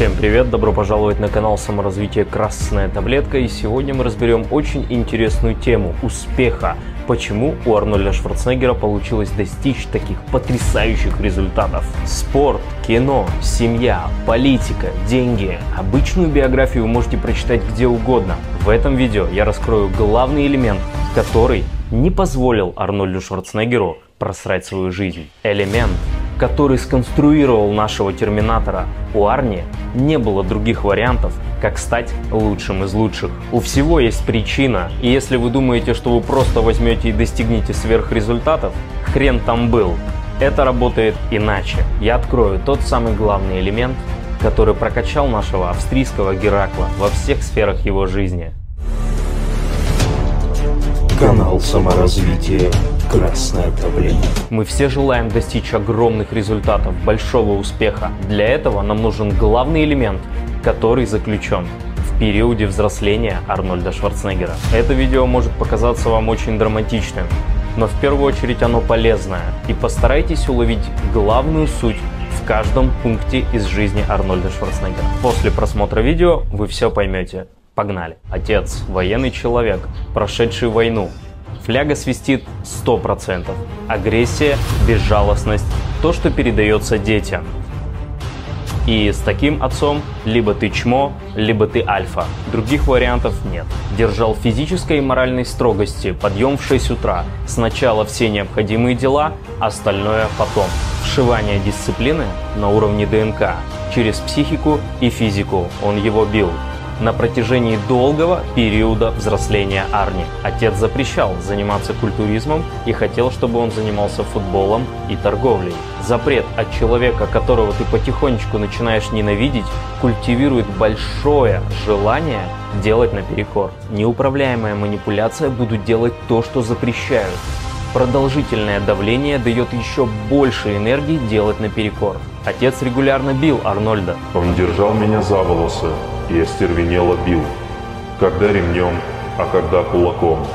Всем привет, добро пожаловать на канал саморазвития Красная Таблетка и сегодня мы разберем очень интересную тему успеха. Почему у Арнольда Шварценеггера получилось достичь таких потрясающих результатов? Спорт, кино, семья, политика, деньги. Обычную биографию вы можете прочитать где угодно. В этом видео я раскрою главный элемент, который не позволил Арнольду Шварценеггеру просрать свою жизнь. Элемент, который сконструировал нашего Терминатора, у Арни не было других вариантов, как стать лучшим из лучших. У всего есть причина, и если вы думаете, что вы просто возьмете и достигнете сверхрезультатов, хрен там был. Это работает иначе. Я открою тот самый главный элемент, который прокачал нашего австрийского Геракла во всех сферах его жизни. Канал саморазвития Красная таблетка. Мы все желаем достичь огромных результатов, большого успеха. Для этого нам нужен главный элемент, который заключен периоде взросления Арнольда Шварценеггера. Это видео может показаться вам очень драматичным, но в первую очередь оно полезное. И постарайтесь уловить главную суть в каждом пункте из жизни Арнольда Шварценеггера. После просмотра видео вы все поймете. Погнали. Отец, военный человек, прошедший войну, Фляга свистит 100%. Агрессия, безжалостность, то, что передается детям. И с таким отцом либо ты чмо, либо ты альфа. Других вариантов нет. Держал физической и моральной строгости, подъем в 6 утра. Сначала все необходимые дела, остальное потом. Вшивание дисциплины на уровне ДНК. Через психику и физику он его бил на протяжении долгого периода взросления Арни. Отец запрещал заниматься культуризмом и хотел, чтобы он занимался футболом и торговлей. Запрет от человека, которого ты потихонечку начинаешь ненавидеть, культивирует большое желание делать наперекор. Неуправляемая манипуляция будут делать то, что запрещают. Продолжительное давление дает еще больше энергии делать наперекор. Отец регулярно бил Арнольда. Он держал меня за волосы и остервенело бил. Когда ремнем, а когда кулаком.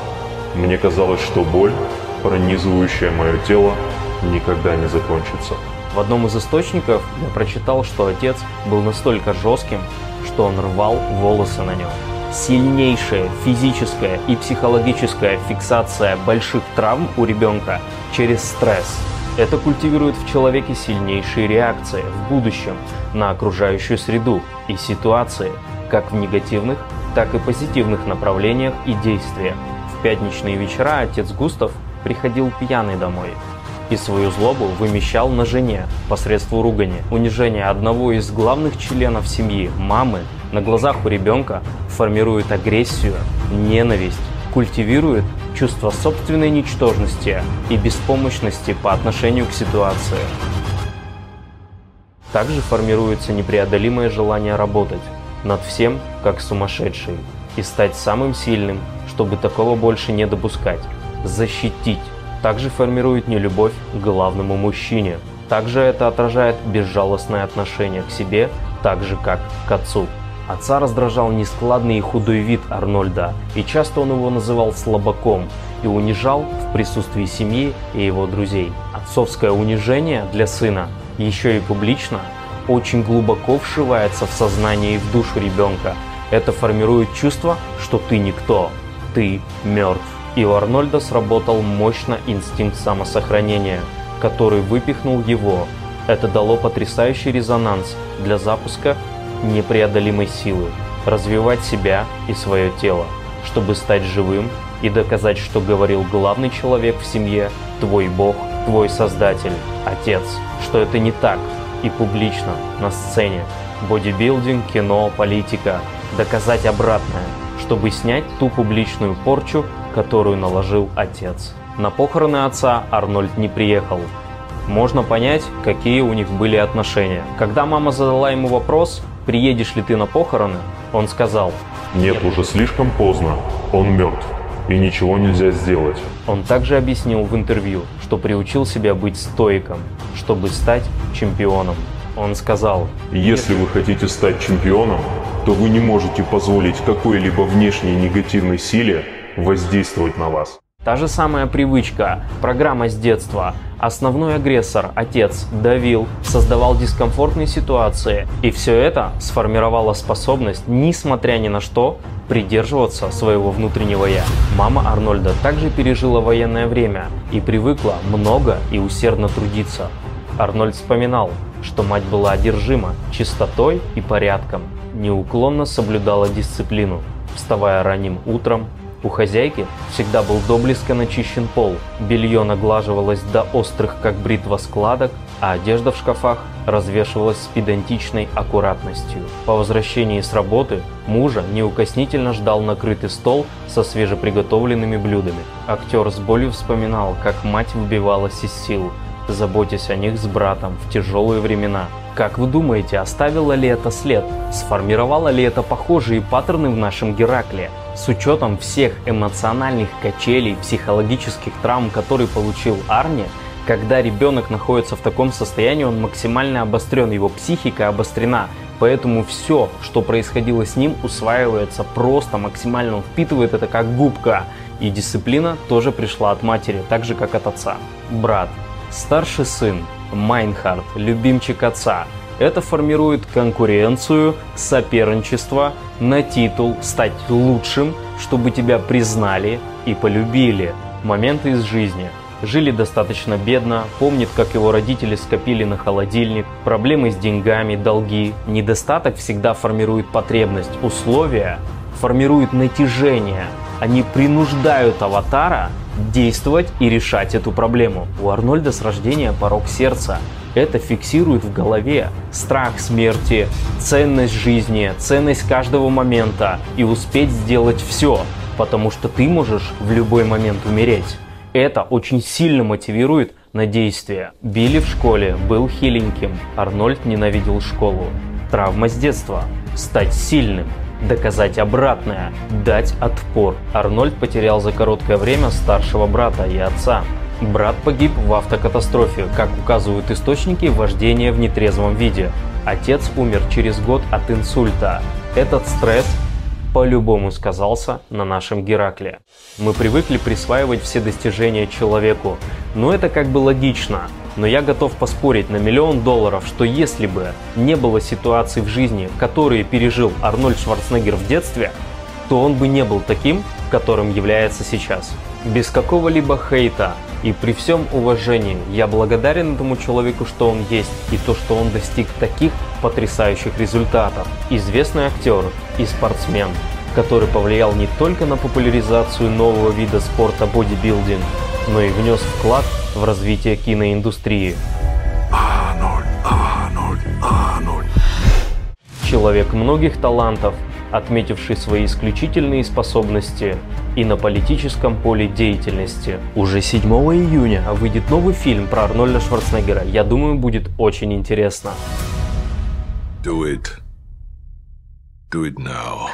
Мне казалось, что боль, пронизывающая мое тело, никогда не закончится. В одном из источников я прочитал, что отец был настолько жестким, что он рвал волосы на нем сильнейшая физическая и психологическая фиксация больших травм у ребенка через стресс. Это культивирует в человеке сильнейшие реакции в будущем на окружающую среду и ситуации, как в негативных, так и позитивных направлениях и действиях. В пятничные вечера отец Густав приходил пьяный домой и свою злобу вымещал на жене посредством ругани. Унижение одного из главных членов семьи, мамы, на глазах у ребенка формирует агрессию, ненависть, культивирует чувство собственной ничтожности и беспомощности по отношению к ситуации. Также формируется непреодолимое желание работать над всем, как сумасшедший, и стать самым сильным, чтобы такого больше не допускать, защитить. Также формирует нелюбовь к главному мужчине. Также это отражает безжалостное отношение к себе, так же как к отцу. Отца раздражал нескладный и худой вид Арнольда, и часто он его называл слабаком и унижал в присутствии семьи и его друзей. Отцовское унижение для сына, еще и публично, очень глубоко вшивается в сознание и в душу ребенка. Это формирует чувство, что ты никто, ты мертв. И у Арнольда сработал мощно инстинкт самосохранения, который выпихнул его. Это дало потрясающий резонанс для запуска непреодолимой силы, развивать себя и свое тело, чтобы стать живым и доказать, что говорил главный человек в семье, твой Бог, твой Создатель, Отец, что это не так и публично, на сцене, бодибилдинг, кино, политика, доказать обратное, чтобы снять ту публичную порчу, которую наложил отец. На похороны отца Арнольд не приехал. Можно понять, какие у них были отношения. Когда мама задала ему вопрос, приедешь ли ты на похороны, он сказал, «Нет, уже слишком поздно, он мертв, и ничего нельзя сделать». Он также объяснил в интервью, что приучил себя быть стоиком, чтобы стать чемпионом. Он сказал, «Если вы хотите стать чемпионом, то вы не можете позволить какой-либо внешней негативной силе воздействовать на вас. Та же самая привычка, программа с детства. Основной агрессор, отец, давил, создавал дискомфортные ситуации. И все это сформировало способность, несмотря ни на что, придерживаться своего внутреннего «я». Мама Арнольда также пережила военное время и привыкла много и усердно трудиться. Арнольд вспоминал, что мать была одержима чистотой и порядком, неуклонно соблюдала дисциплину, вставая ранним утром. У хозяйки всегда был доблеско начищен пол, белье наглаживалось до острых как бритва складок, а одежда в шкафах развешивалась с педантичной аккуратностью. По возвращении с работы мужа неукоснительно ждал накрытый стол со свежеприготовленными блюдами. Актер с болью вспоминал, как мать выбивалась из сил, заботясь о них с братом в тяжелые времена. Как вы думаете, оставило ли это след? Сформировало ли это похожие паттерны в нашем Геракле? С учетом всех эмоциональных качелей, психологических травм, которые получил Арни, когда ребенок находится в таком состоянии, он максимально обострен, его психика обострена. Поэтому все, что происходило с ним, усваивается просто максимально, впитывает это как губка. И дисциплина тоже пришла от матери, так же как от отца. Брат. Старший сын, Майнхард, любимчик отца. Это формирует конкуренцию, соперничество на титул, стать лучшим, чтобы тебя признали и полюбили. Моменты из жизни. Жили достаточно бедно, помнит, как его родители скопили на холодильник, проблемы с деньгами, долги. Недостаток всегда формирует потребность, условия формируют натяжение. Они принуждают аватара действовать и решать эту проблему. У Арнольда с рождения порог сердца. Это фиксирует в голове страх смерти, ценность жизни, ценность каждого момента и успеть сделать все, потому что ты можешь в любой момент умереть. Это очень сильно мотивирует на действие. Билли в школе был хиленьким, Арнольд ненавидел школу. Травма с детства. Стать сильным доказать обратное, дать отпор. Арнольд потерял за короткое время старшего брата и отца. Брат погиб в автокатастрофе, как указывают источники вождения в нетрезвом виде. Отец умер через год от инсульта. Этот стресс по-любому сказался на нашем Геракле. Мы привыкли присваивать все достижения человеку, но это как бы логично. Но я готов поспорить на миллион долларов, что если бы не было ситуаций в жизни, которые пережил Арнольд Шварценеггер в детстве, то он бы не был таким, которым является сейчас. Без какого-либо хейта и при всем уважении я благодарен этому человеку, что он есть и то, что он достиг таких потрясающих результатов. Известный актер и спортсмен, который повлиял не только на популяризацию нового вида спорта бодибилдинг, но и внес вклад в развитие киноиндустрии. Арнольд, Арнольд, Арнольд. Человек многих талантов, отметивший свои исключительные способности и на политическом поле деятельности. Уже 7 июня выйдет новый фильм про Арнольда Шварценеггера. Я думаю, будет очень интересно. Do it. Do it now.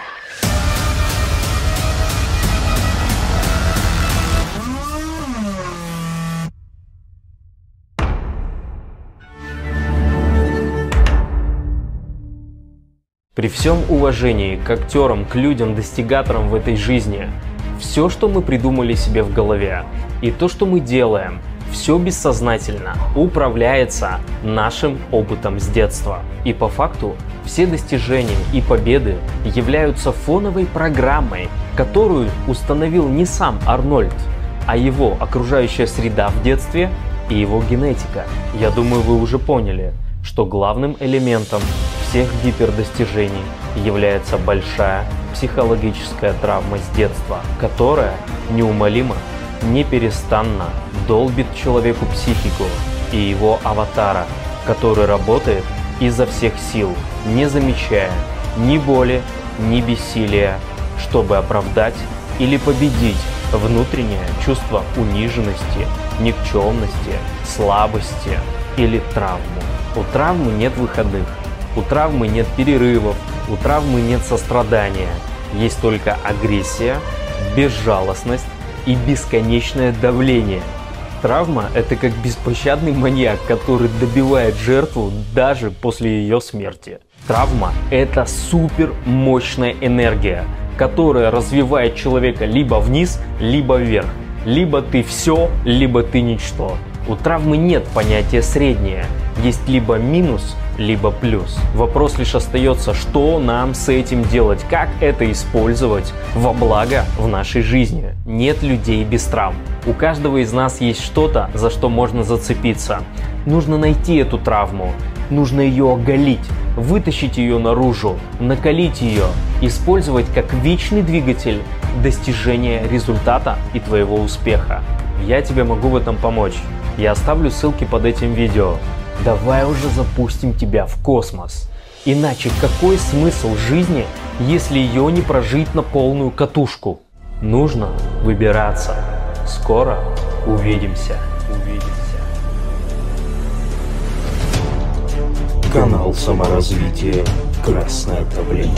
При всем уважении к актерам, к людям, достигаторам в этой жизни, все, что мы придумали себе в голове, и то, что мы делаем, все бессознательно управляется нашим опытом с детства. И по факту все достижения и победы являются фоновой программой, которую установил не сам Арнольд, а его окружающая среда в детстве и его генетика. Я думаю, вы уже поняли, что главным элементом всех гипердостижений является большая психологическая травма с детства, которая неумолимо, неперестанно долбит человеку психику и его аватара, который работает изо всех сил, не замечая ни боли, ни бессилия, чтобы оправдать или победить внутреннее чувство униженности, никчемности, слабости или травму. У травмы нет выходных, у травмы нет перерывов, у травмы нет сострадания. Есть только агрессия, безжалостность и бесконечное давление. Травма – это как беспощадный маньяк, который добивает жертву даже после ее смерти. Травма – это супер мощная энергия, которая развивает человека либо вниз, либо вверх. Либо ты все, либо ты ничто. У травмы нет понятия среднее. Есть либо минус, либо плюс. Вопрос лишь остается, что нам с этим делать, как это использовать во благо в нашей жизни. Нет людей без травм. У каждого из нас есть что-то, за что можно зацепиться. Нужно найти эту травму, нужно ее оголить, вытащить ее наружу, накалить ее, использовать как вечный двигатель достижения результата и твоего успеха. Я тебе могу в этом помочь. Я оставлю ссылки под этим видео. Давай уже запустим тебя в космос. Иначе какой смысл жизни, если ее не прожить на полную катушку? Нужно выбираться. Скоро увидимся. Увидимся. Канал саморазвития «Красное правление».